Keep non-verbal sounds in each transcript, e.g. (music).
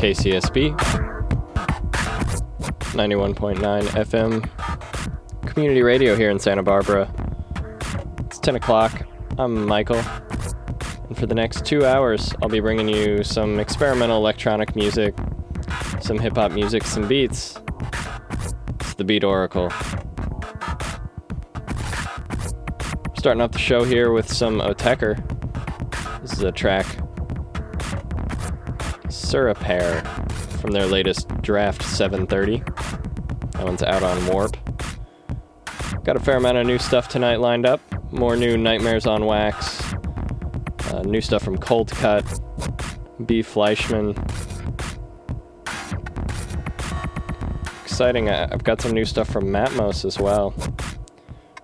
KCSB 91.9 FM community radio here in Santa Barbara. It's 10 o'clock. I'm Michael. And for the next two hours, I'll be bringing you some experimental electronic music, some hip hop music, some beats. It's the Beat Oracle. Starting off the show here with some Autechre. This is a track, Surripere, from their latest Draft 730. That one's out on Warp. Got a fair amount of new stuff tonight lined up. More new Nightmares on Wax, uh, new stuff from Coldcut, B. Fleischmann. Exciting, I've got some new stuff from Matmos as well.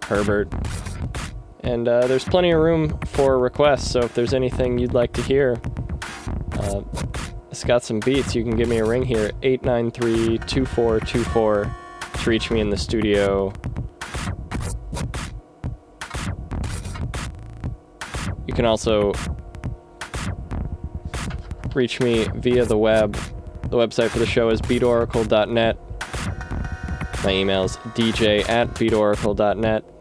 Herbert. And uh, there's plenty of room for requests, so if there's anything you'd like to hear, it's got some beats. You can give me a ring here, 893 2424, to reach me in the studio. You can also reach me via the web. The website for the show is beatoracle.net. My email is dj at beatoracle.net.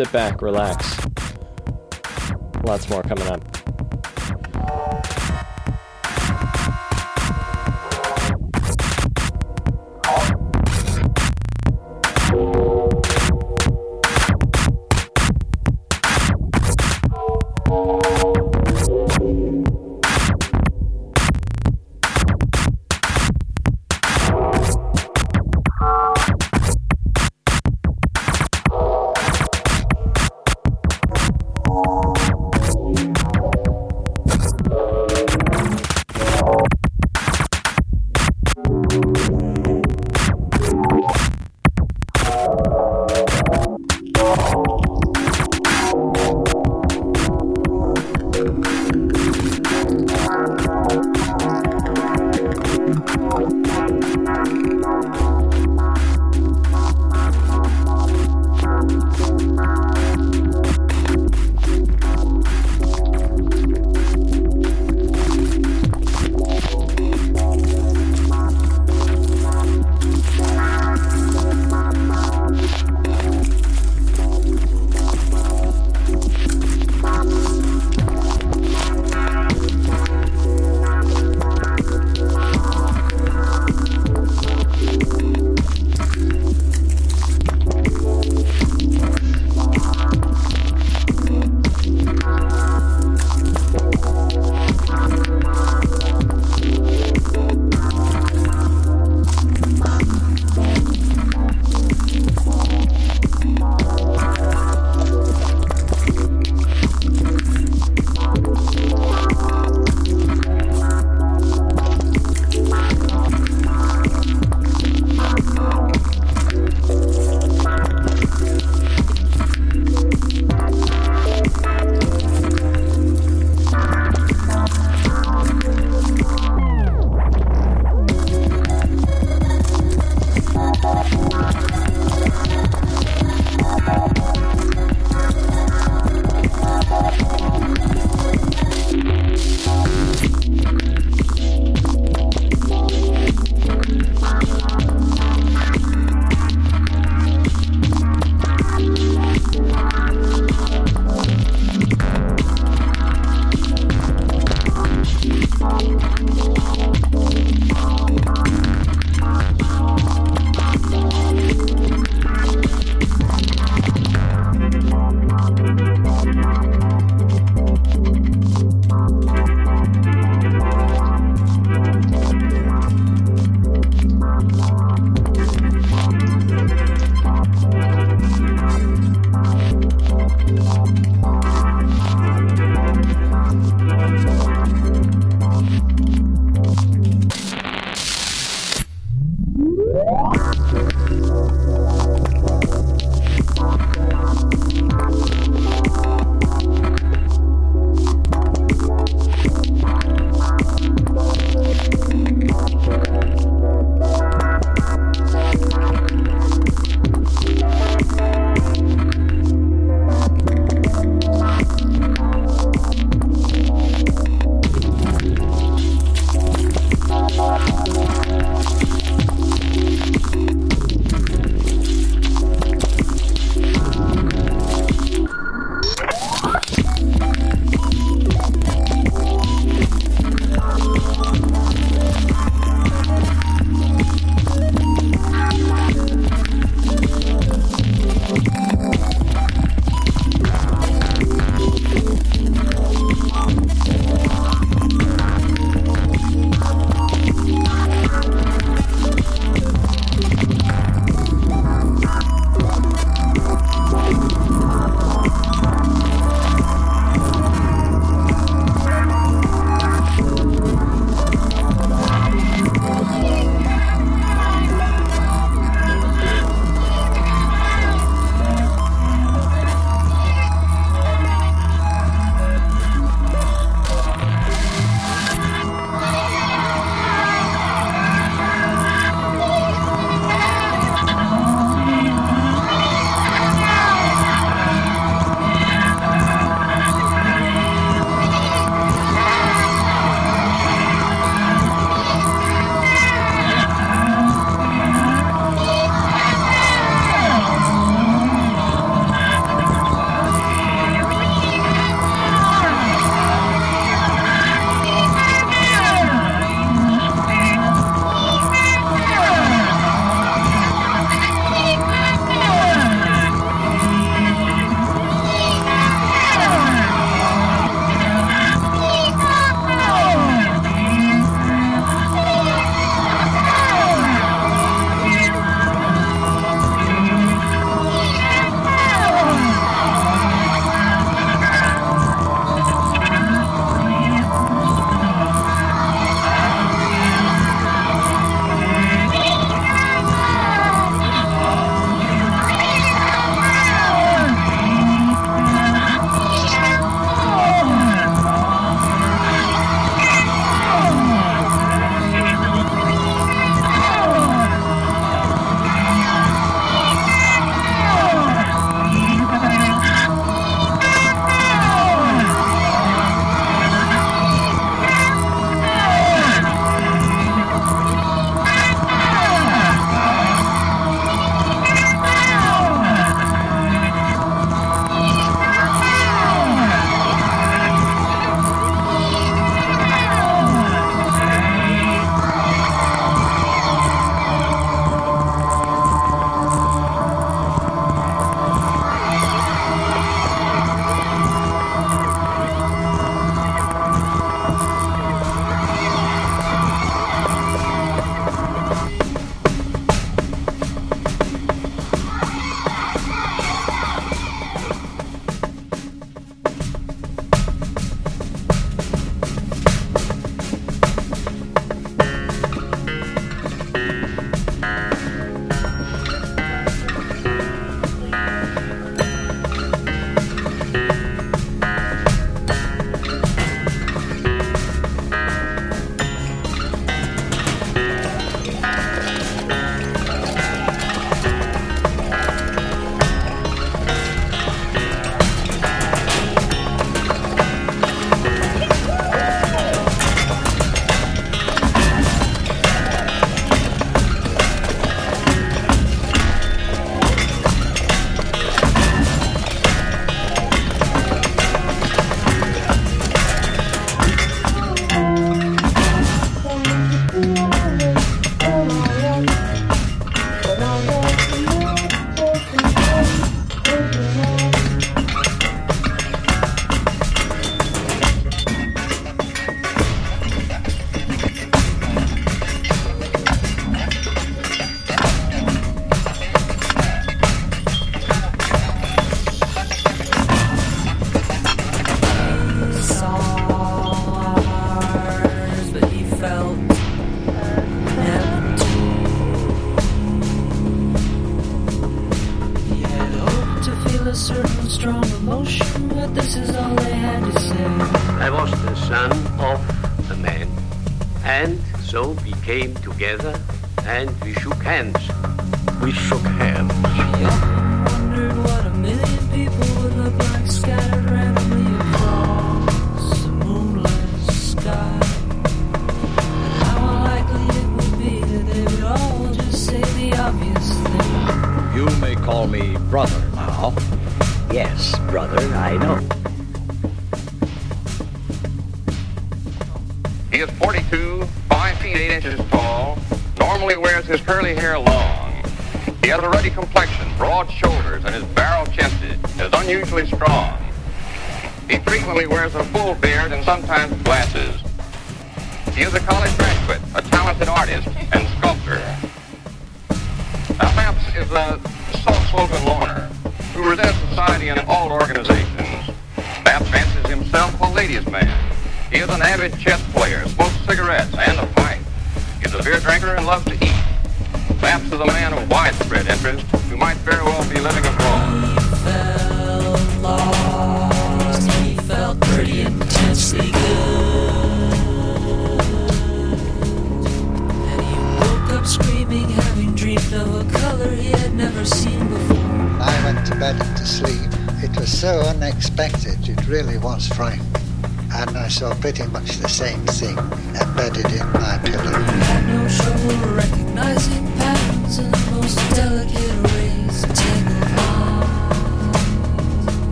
Sit back, relax. Lots more coming up.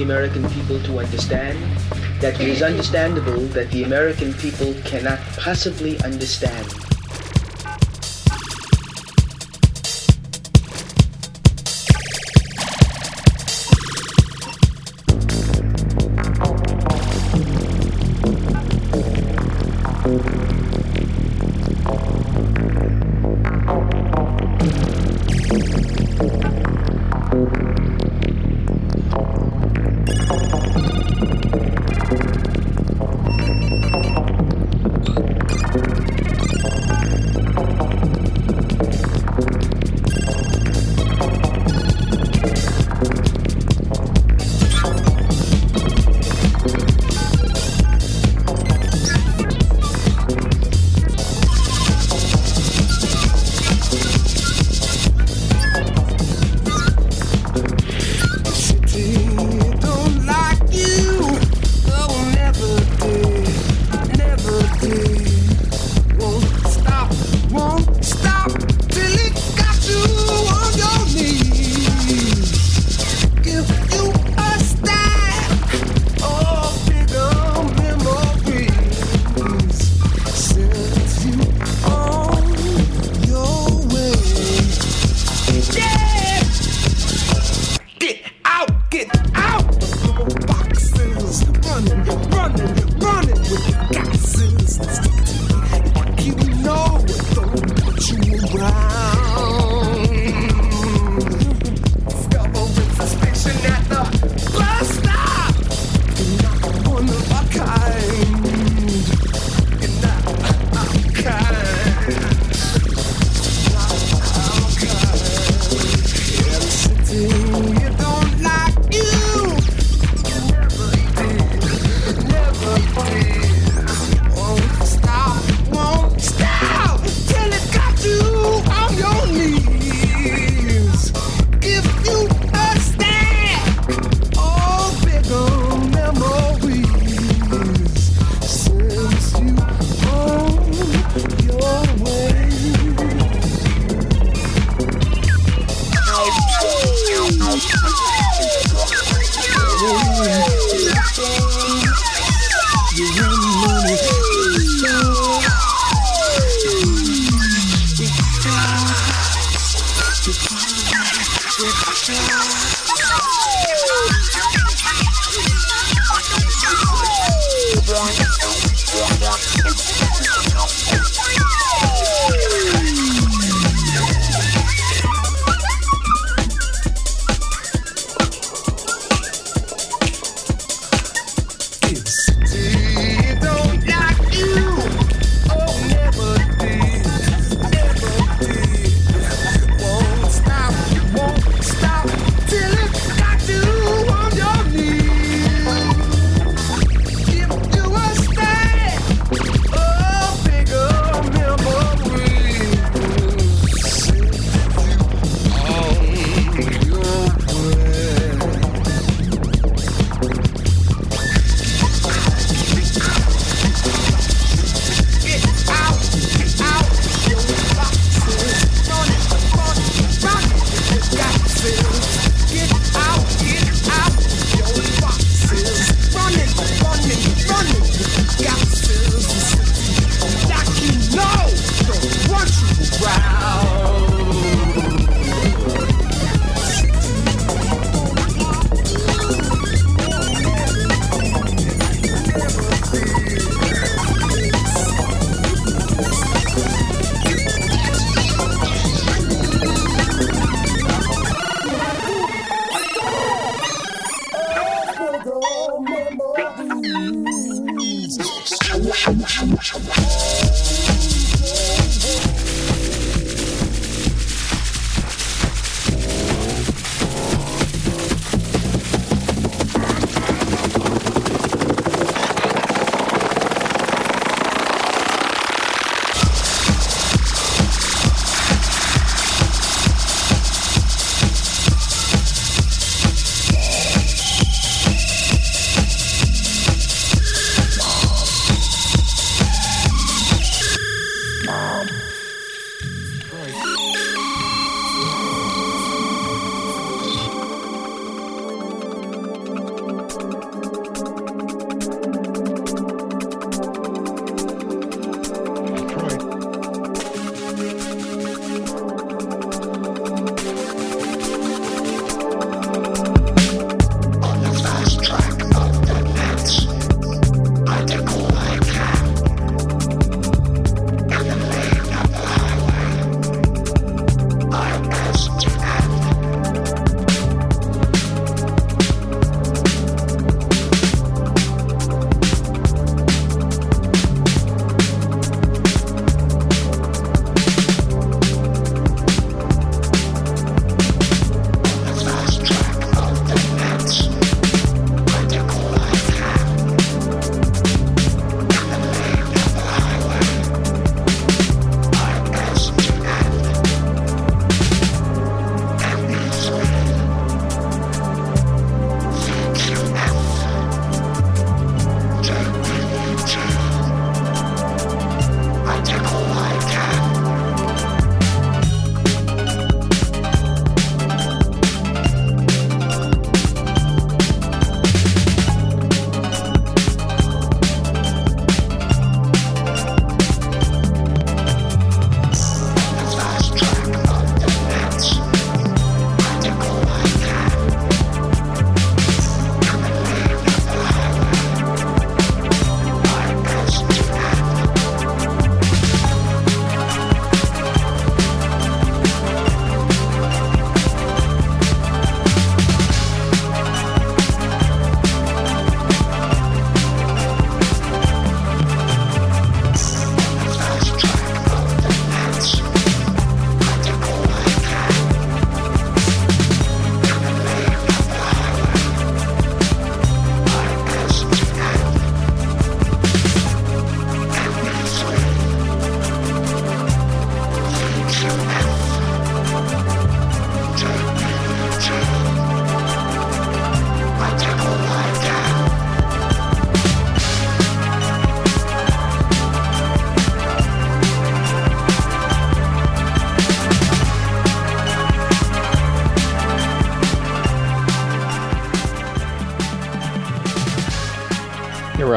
the American people to understand that it is understandable that the American people cannot possibly understand With God.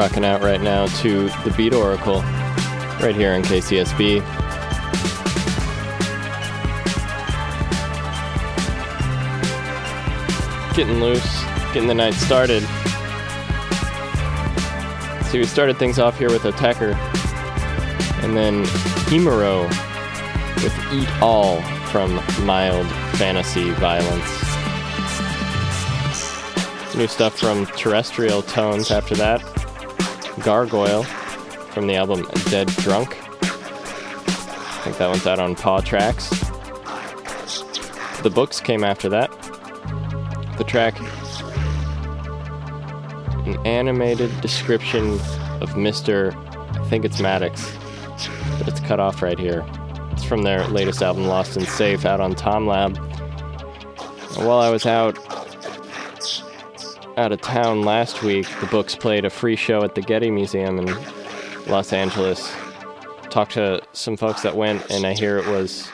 Rocking out right now to the Beat Oracle, right here on KCSB. getting loose, getting the night started. So we started things off here with Autechre, and then Himuro with Eat All from Mild Fantasy Violence. New stuff from Terrestrial Tones after that. Gargoyle from the album Dead Drunk. I think that one's out on Paw Tracks. The books came after that. The track an animated description of Mr. I think it's Maddox, but it's cut off right here. It's from their latest album, Lost and Safe, out on Tomlab. While I was out out of town last week, the books played a free show at the Getty Museum in Los Angeles. Talked to some folks that went, and I hear it was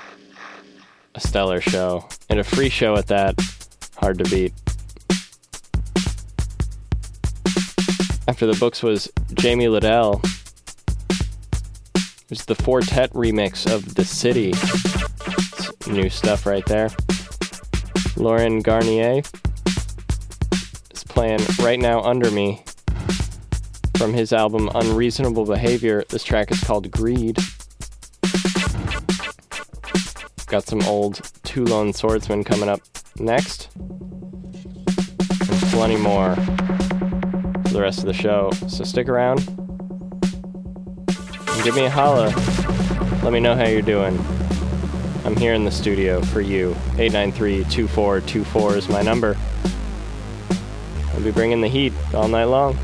a stellar show. And a free show at that, hard to beat. After the books was Jamie Lidell. It was the Four Tet remix of The City. It's new stuff right there. Laurent Garnier playing right now under me from his album Unreasonable Behavior. This track is called Greed. Got some old Two Lone Swordsmen coming up next. And plenty more for the rest of the show. So stick around. And give me a holla. Let me know how you're doing. I'm here in the studio for you. 893 2424 is my number. I'll be bringing the heat all night long.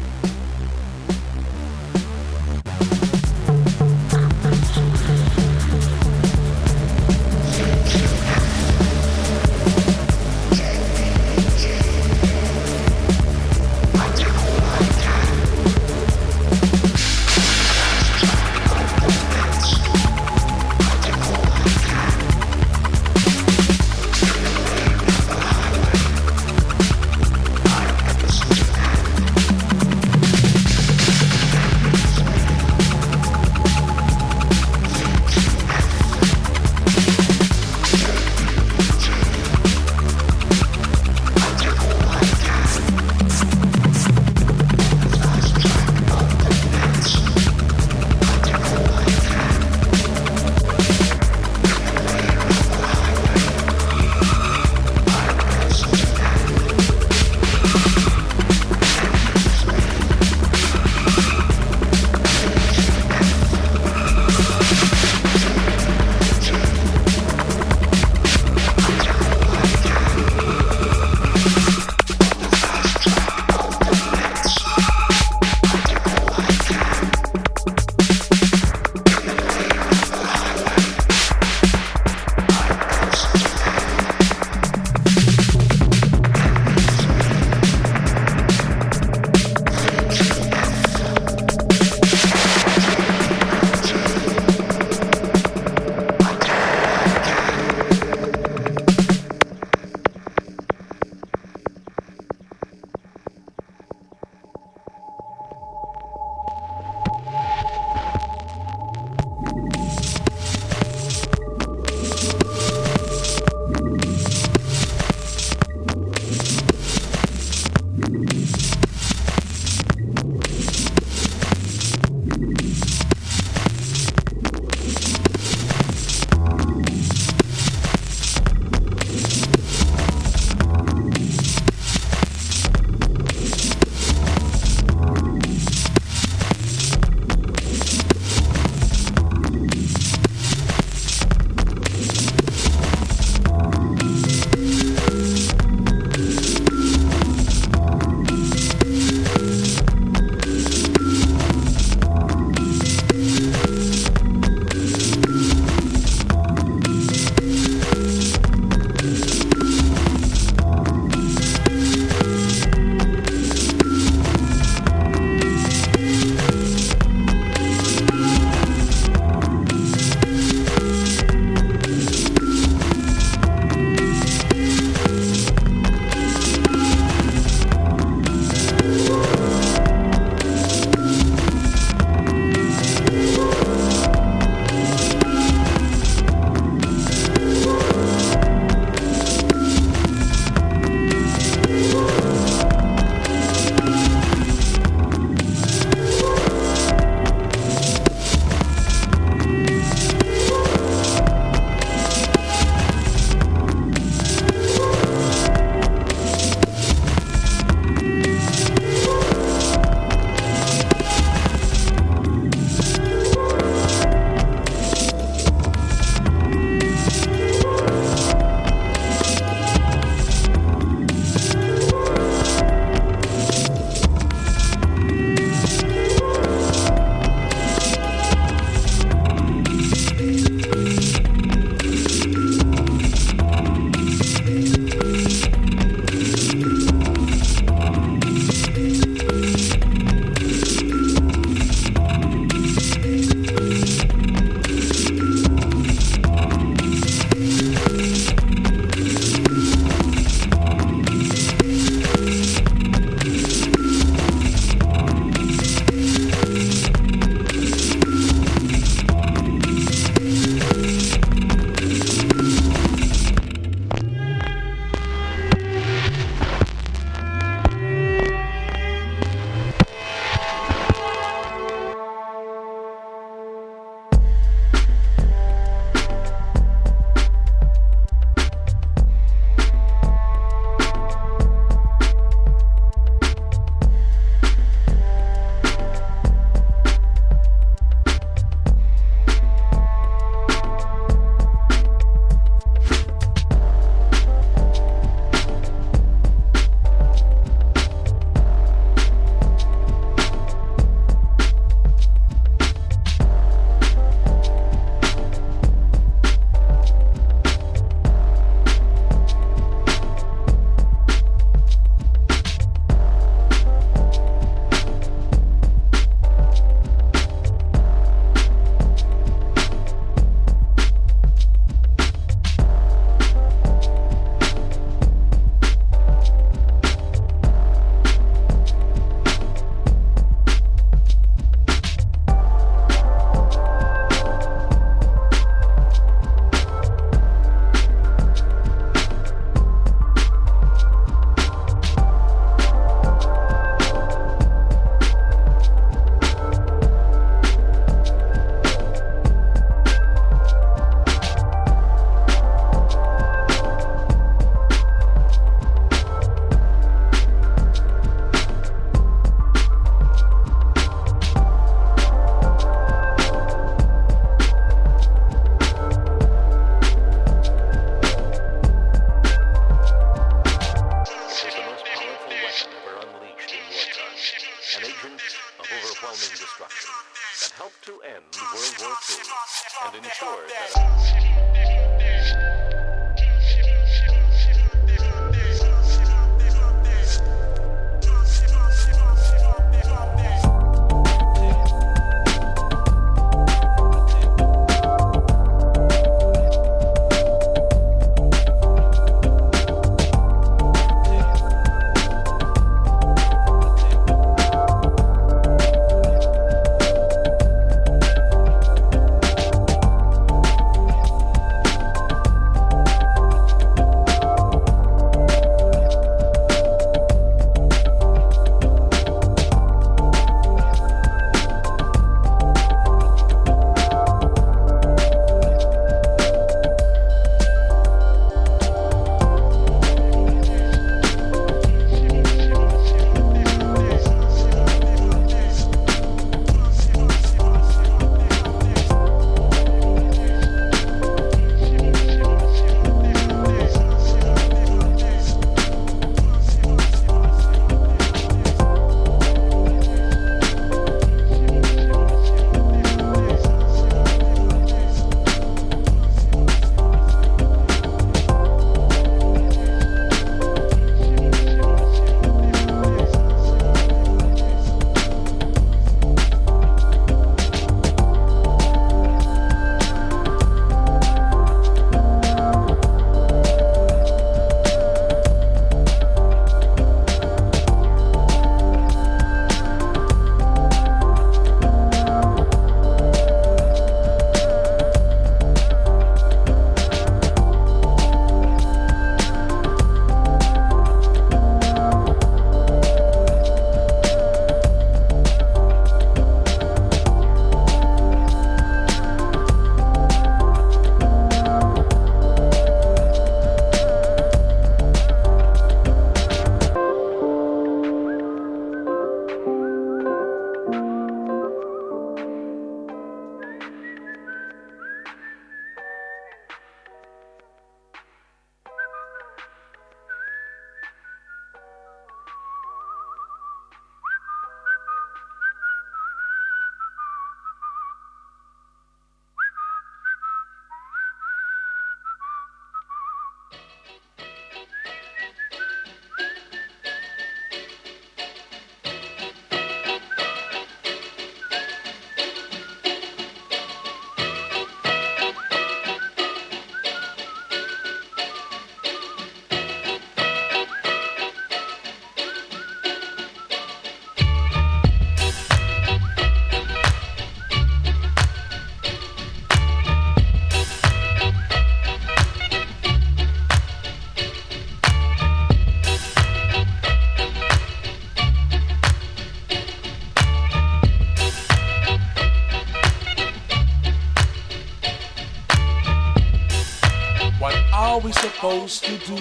Supposed to do?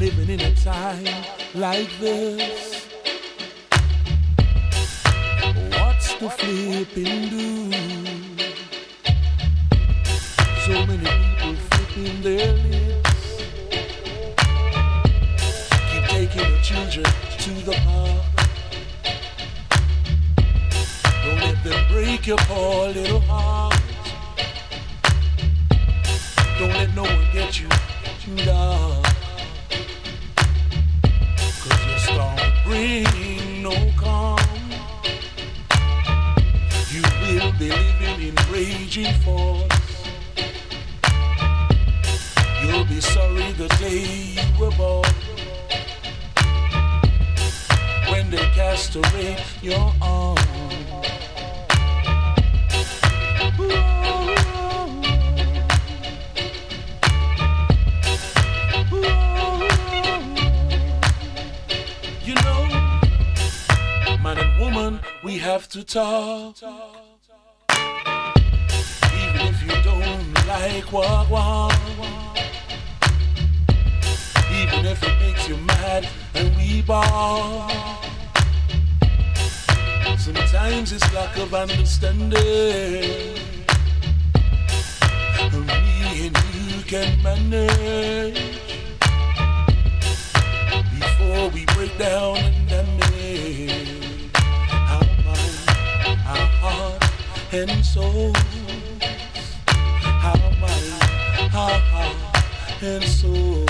Living in a time like this. If it makes you mad and we ball. Sometimes it's lack of understanding. And me and you can manage before we break down and damage our mind, our heart and soul. Our mind, our heart and soul.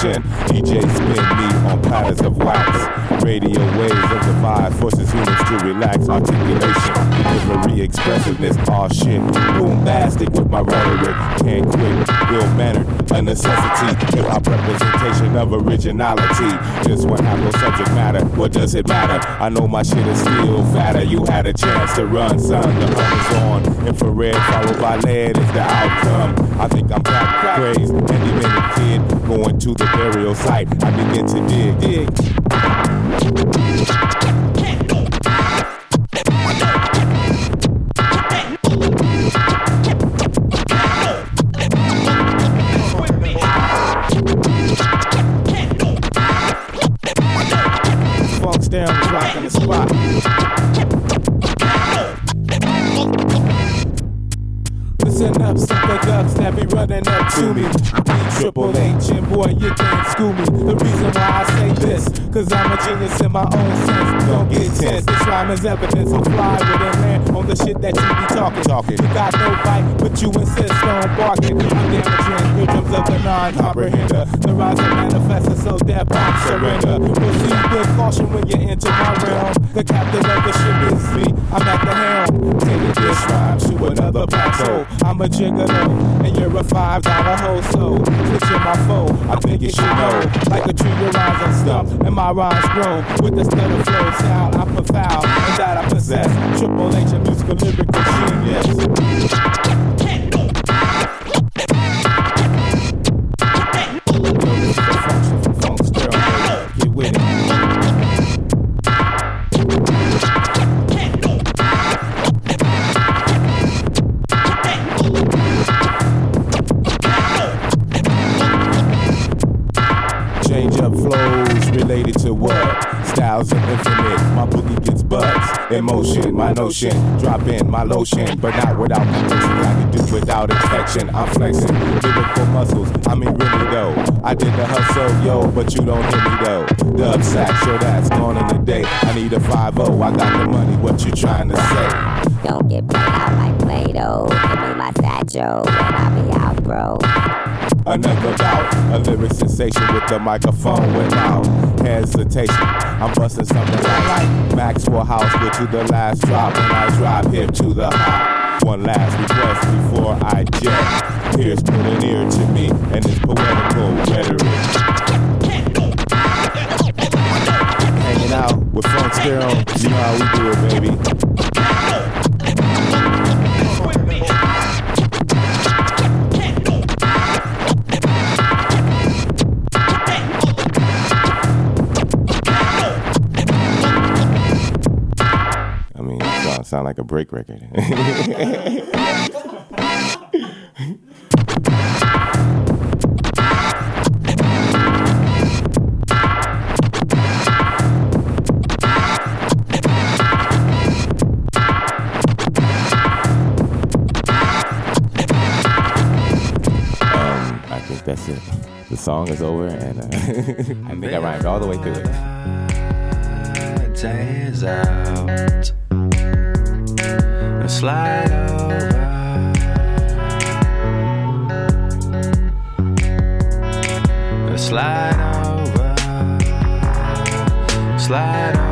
DJ spin me on platters of wax. Radio waves of the vibe forces humans to relax. Articulation, delivery, expressiveness. All shit. Bombastic with my rhetoric. Can't quit. Ill mannered. A necessity. Hip hop representation of originality. This one have no subject matter. What does it matter? I know my shit is still fatter. You had a chance to run, son. The hunt is on. Infrared followed by lead is the outcome. I think I'm crack crazed. Any minute kid to the burial site. I begin to dig, dig. My own sense. Don't get tense, this rhyme is evidence. I'm fly with a man on the shit that you be talking. talking. You got no bite, but you insist on barking. I'm damaging rhythms of the non-comprehender. The rise of manifesting so that I surrender. Proceed with caution when you enter my realm. The captain of the ship is me. I'm at the helm. Taking this rhyme to another plateau. I'm a gigolo, and you're a five dollar hoe. So switching my foe, I think you should know. Like a tree, your rhymes are stumped, and my rhymes grow with the stutter flow sound. I profound, and that I possess. Triple H, a musical lyrical genius. Emotion, my notion. Drop in my lotion, but not without complexity. I can do without infection. I'm flexing lyrical muscles. I mean, really though. I did the hustle, yo, but you don't hear me though. The upsack, sure that's gone in the day. I need a 5 0. I got the money. What you trying to say? Don't get played out like Play-Doh. Give me my satchel and I'll be out, bro. Another bout, a lyric sensation with the microphone without hesitation. I'm busting something like Maxwell House, get to the last drop when I drop hip to the hop. One last request before I jet. Here's put an ear to me and this poetical rhetoric. Hanging out with Funk you know how we do it, baby. Break record. (laughs) Um, I think that's it. The song is over, and uh, (laughs) I think I rhymed all the way through it. days out slide over. Slide over, slide over.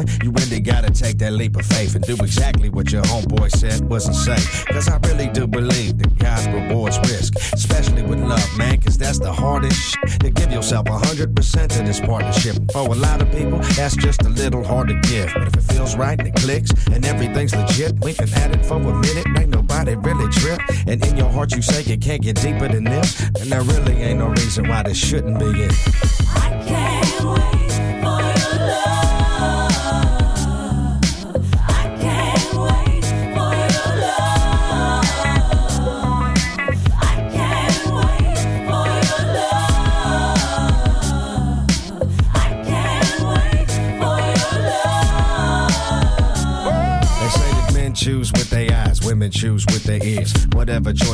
At point, you really gotta take that leap of faith and do exactly what your homeboy said wasn't safe. Cause I really do believe that God rewards risk, especially with love, man. Cause that's the hardest shit. To give yourself 100% to this partnership. For a lot of people, that's just a little hard to give. But if it feels right and it clicks and everything's legit, we can add it for a minute. Ain't nobody really trip. And in your heart, you say you can't get deeper than this. And there really ain't no reason why this shouldn't be it. I can't wait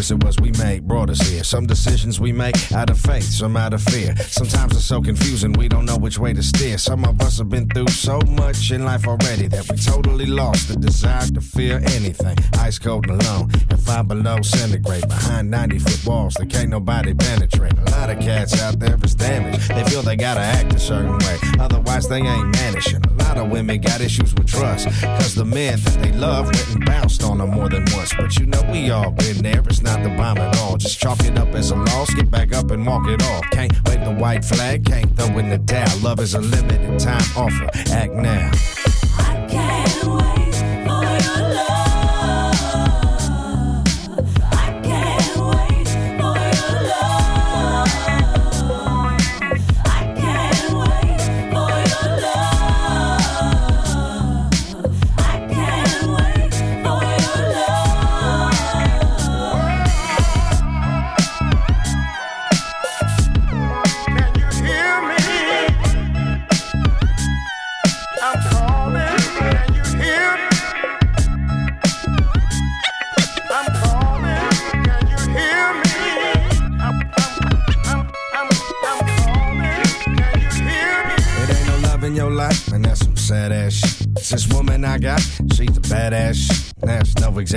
choice it was we made brought us here. Some decisions we make out of faith, some out of fear. Sometimes it's so confusing we don't know which way to steer. Some of us have been through so much in life already that we totally lost the desire to fear anything. Ice cold and alone, and five below centigrade behind 90 foot walls that can't nobody penetrate. A lot of cats out there is damaged. They feel they gotta act a certain way, otherwise they ain't managing. A lot of women got issues with trust, cause the men that they love went and bounced on them more than once. But you know we all been there, it's not the bomb at all. Just chalk it up as a loss, get back up and walk it off. Can't wave the white flag, can't throw in the towel. Love is a limited time offer, act now.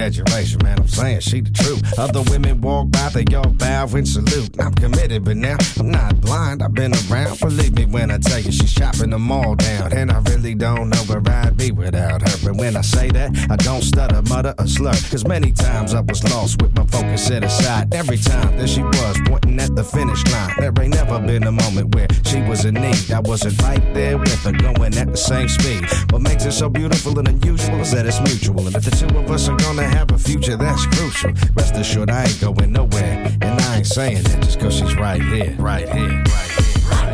Exaggeration, man. I'm saying she the truth. Other women walk by, they all bow and salute. I'm committed, but now I'm not blind. I've been around. Believe me when I tell you, she's chopping them all down. And I really don't know where I'd be without But when I say that, I don't stutter, mutter, or slur. Cause many times I was lost with my focus set aside. Every time that she was pointing at the finish line. There ain't never been a moment where she was in need. I wasn't right there with her, going at the same speed. What makes it so beautiful and unusual is that it's mutual. And if the two of us are gonna have a future, that's crucial. Rest assured, I ain't going nowhere. And I ain't saying that just cause she's right here, right here, right here. I can't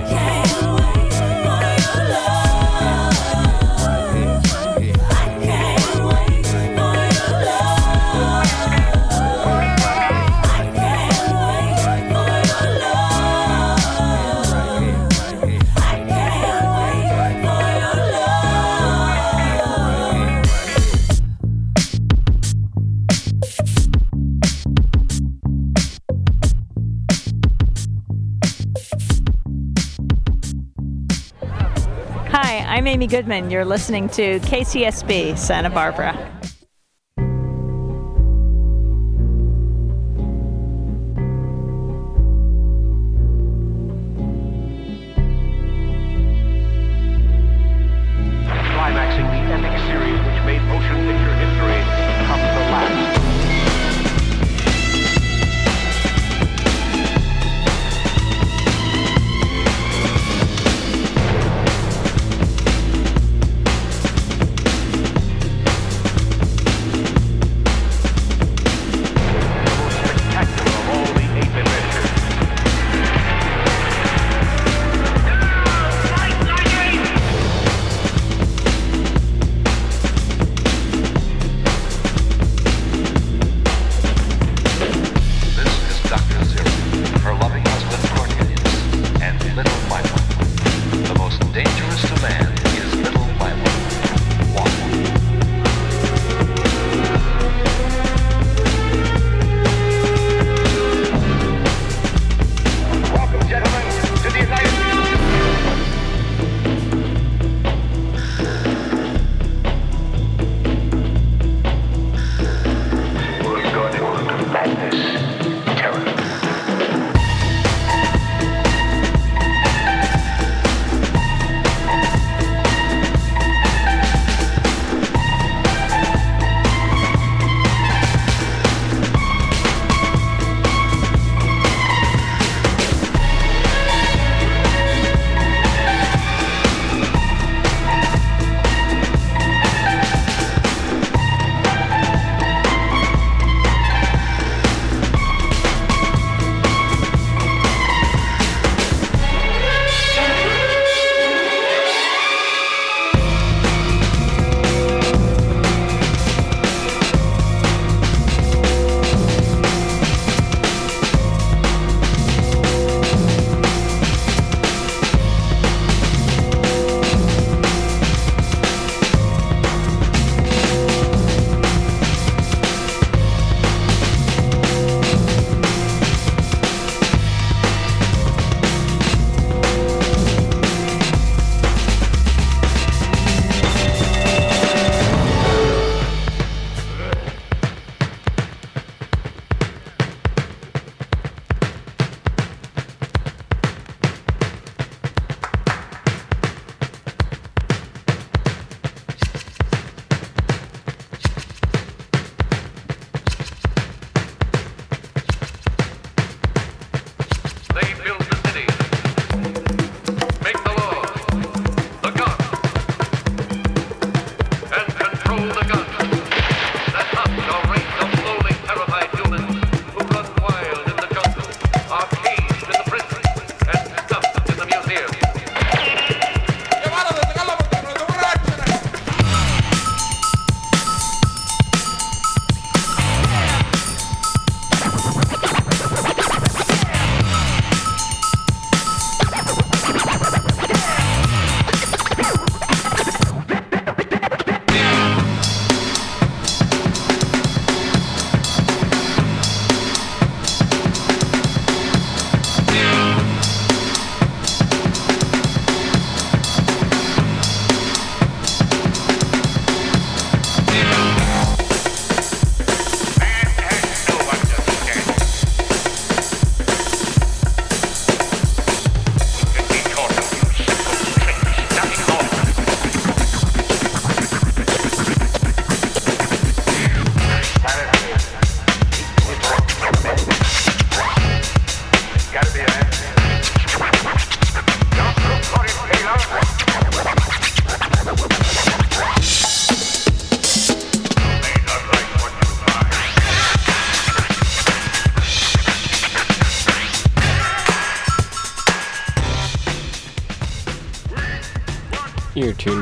Amy Goodman. You're listening to KCSB Santa Barbara.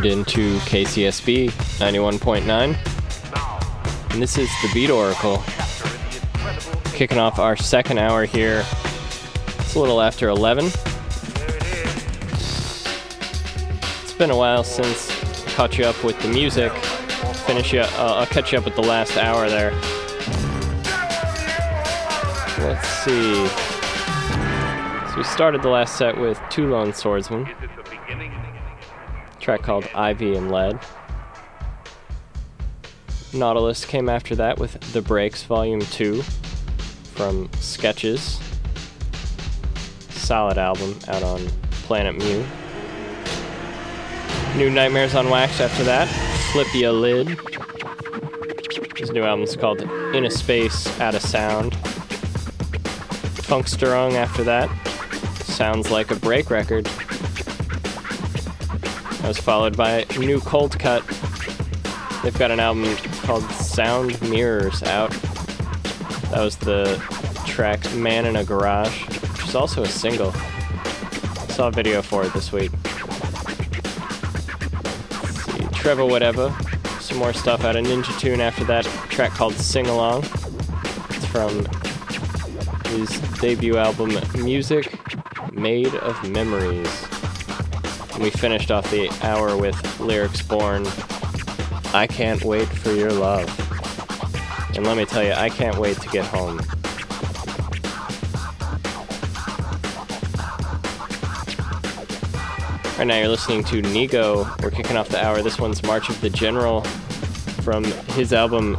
Tuned in to KCSB 91.9. And this is the Beat Oracle. Kicking off our second hour here. It's a little after 11. It's been a while since I caught you up with the music. Finish you, uh, I'll catch you up with the last hour there. Let's see. So we started the last set with Two Lone Swordsmen. Track called Ivy and Lead. Nautilus came after that with The Breaks Volume 2 from Sketches. Solid album out on Planet Mu. New Nightmares on Wax after that. Flip Ya Lid. His new album's called In a Space, Out of Sound. Funkstörung after that. Sounds like a break record. Was followed by new Coldcut. They've got an album called Sound Mirrors out. That was the track Man in a Garage, which is also a single. Saw a video for it this week. See, Trevor Whatever. Some more stuff out of Ninja Tune after that. Track called Sing Along. It's from his debut album Music Made of Memories. We finished off the hour with Lyrics Born I can't wait for your love. And let me tell you, I can't wait to get home. Right now, you're listening to Nigo. We're kicking off the hour. This one's March of the General from his album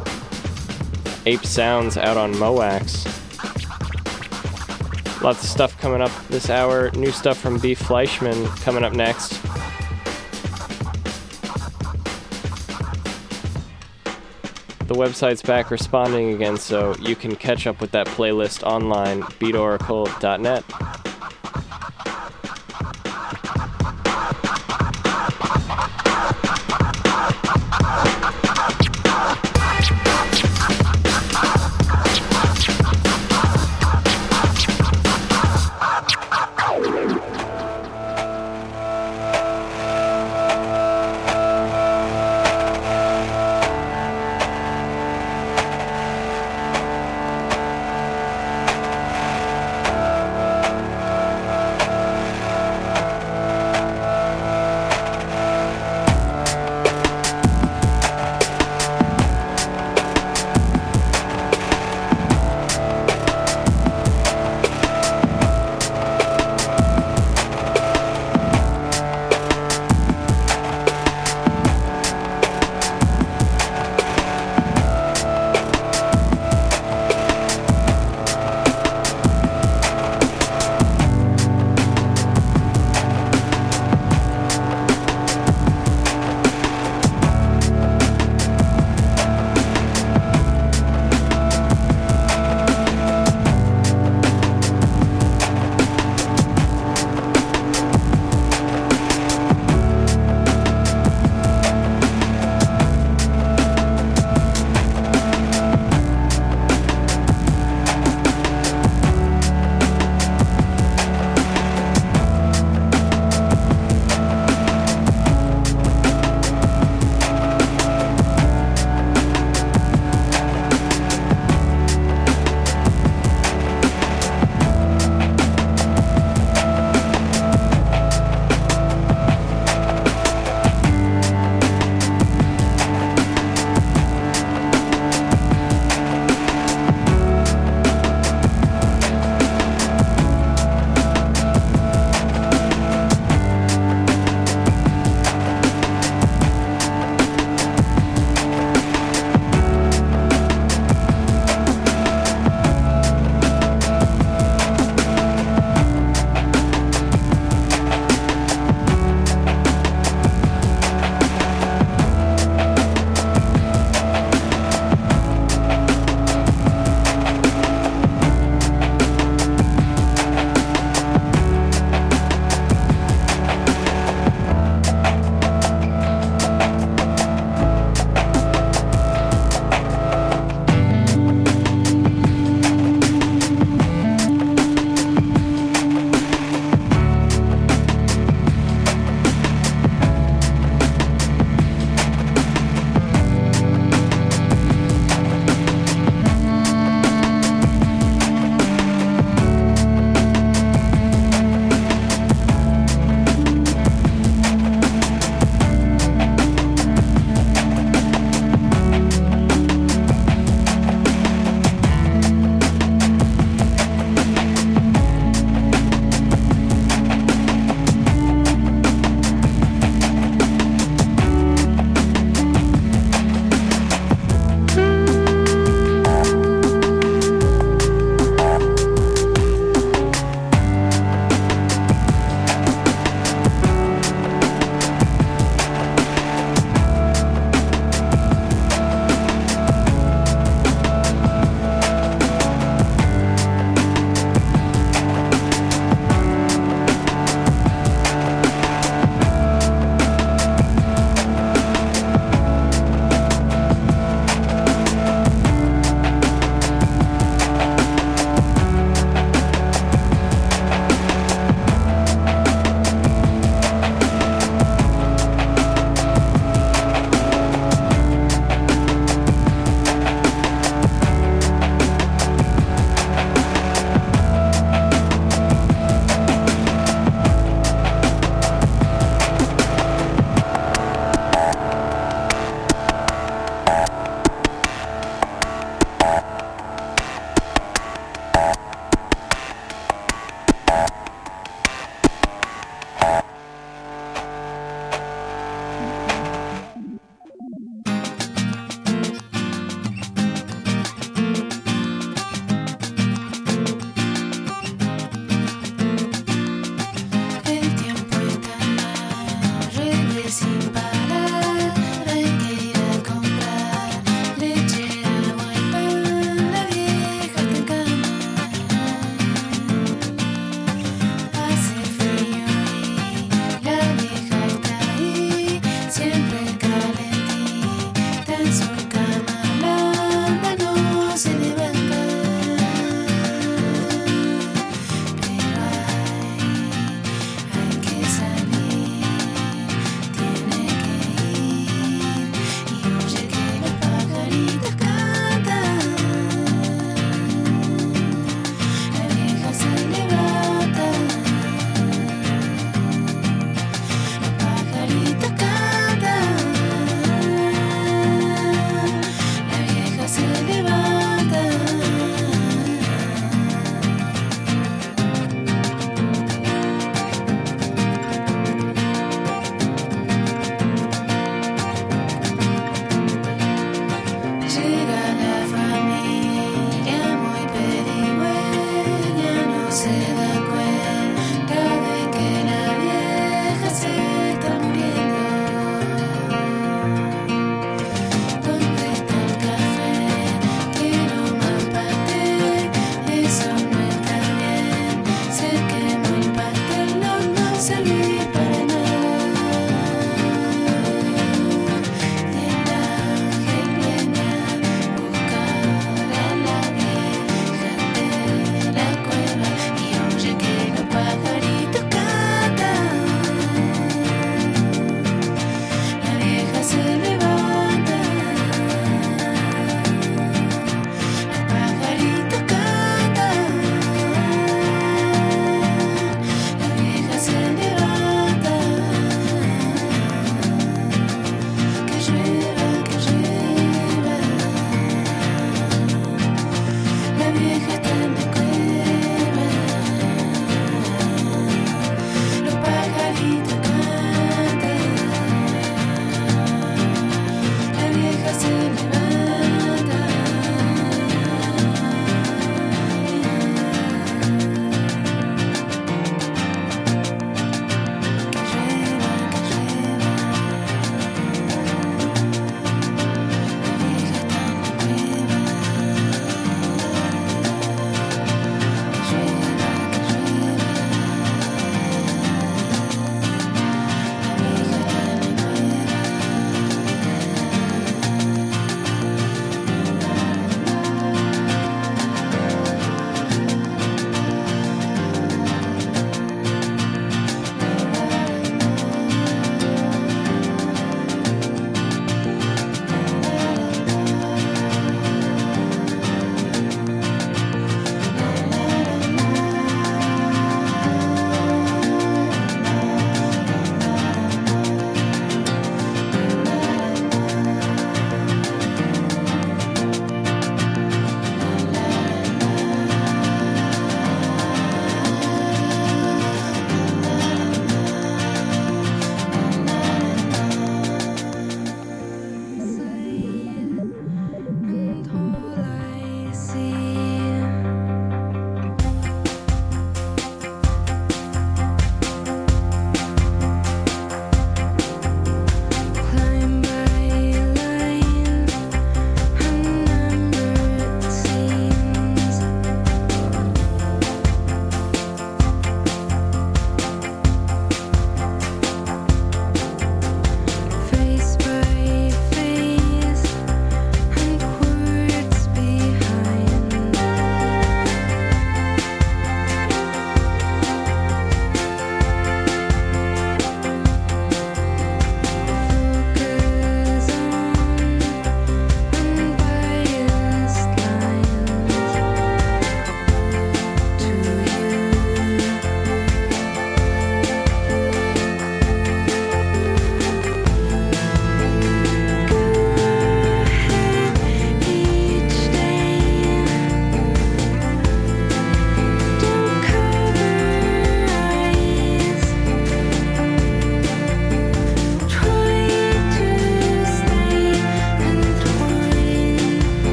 Ape Sounds out on Mo' Wax. Lots of stuff coming up this hour. New stuff from B. Fleischmann coming up next. The website's back responding again, so you can catch up with that playlist online, beatoracle.net.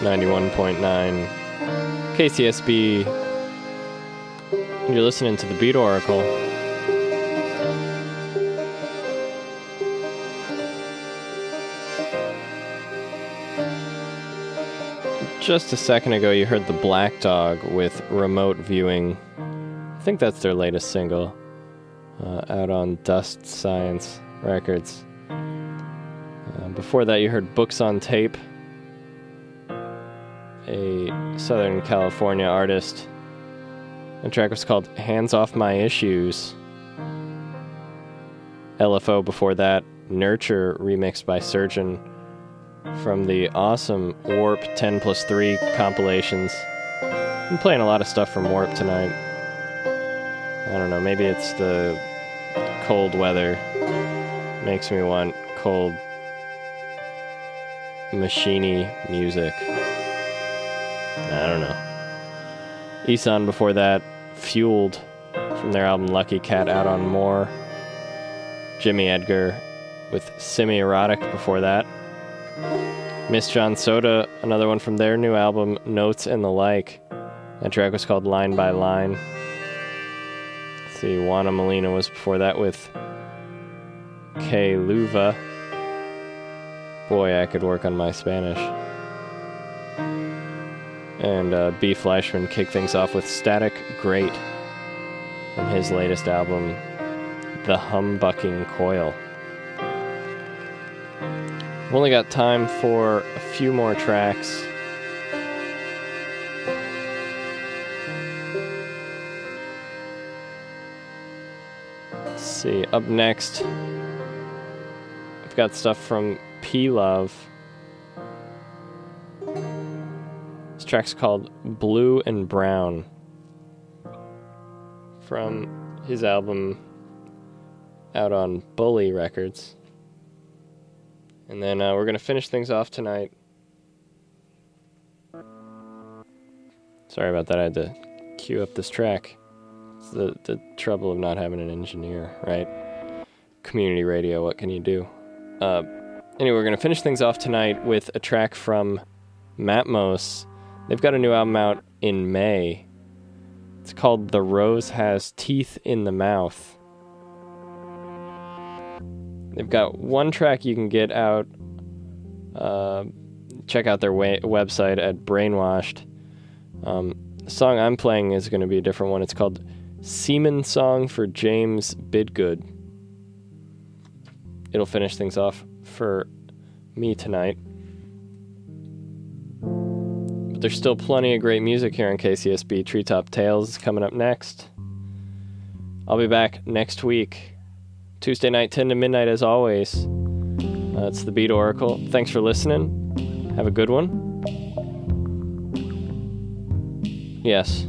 91.9 KCSB. You're listening to the Beat Oracle. Just a second ago, you heard the Black Dog with Remote Viewing. I think that's their latest single, uh, out on Dust Science Records. Uh, before that, you heard Books on Tape, Southern California artist. The track was called Hands Off My Issues. LFO before that, Nurture remixed by Surgeon from the awesome Warp 10 plus 3 compilations. I'm playing a lot of stuff from Warp tonight. I don't know, maybe it's the cold weather makes me want cold machiney music. I don't know. Isan before that, Fueled from their album Lucky Cat out on Morr. Jimmy Edgar with Semi Erotic before that. Miss John Soda, another one from their new album Notes and the Like. That track was called Line by Line. Let's see, Juana Molina was before that with K. Luva. Boy, I could work on my Spanish. And uh, B. Fleischmann kick things off with Static Great from his latest album, The Humbucking Coil. We've only got time for a few more tracks. Let's see, up next, we've got stuff from P Love. This track's called Blue and Brown from his album out on Bully Records. And then uh, we're going to finish things off tonight. Sorry about that. I had to cue up this track. It's the, the trouble of not having an engineer, right? Community radio, what can you do? Uh, anyway, we're going to finish things off tonight with a track from Matmos. They've got a new album out in May. It's called The Rose Has Teeth in the Mouth. They've got one track you can get out. Uh, check out their website at Brainwashed. Um, the song I'm playing is going to be a different one. It's called Semen Song for James Bidgood. It'll finish things off for me tonight. But there's still plenty of great music here on KCSB. Treetop Tales is coming up next. I'll be back next week. Tuesday night, 10 to midnight, as always. Uh, it's the Beat Oracle. Thanks for listening. Have a good one. Yes.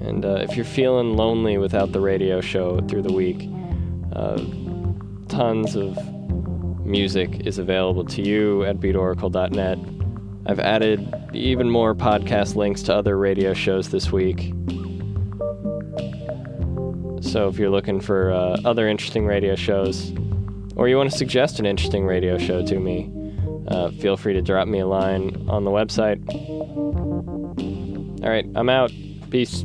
And uh, if you're feeling lonely without the radio show through the week, uh, tons of music is available to you at beatoracle.net. I've added even more podcast links to other radio shows this week. So if you're looking for uh, other interesting radio shows, or you want to suggest an interesting radio show to me, uh, feel free to drop me a line on the website. All right, I'm out. Peace.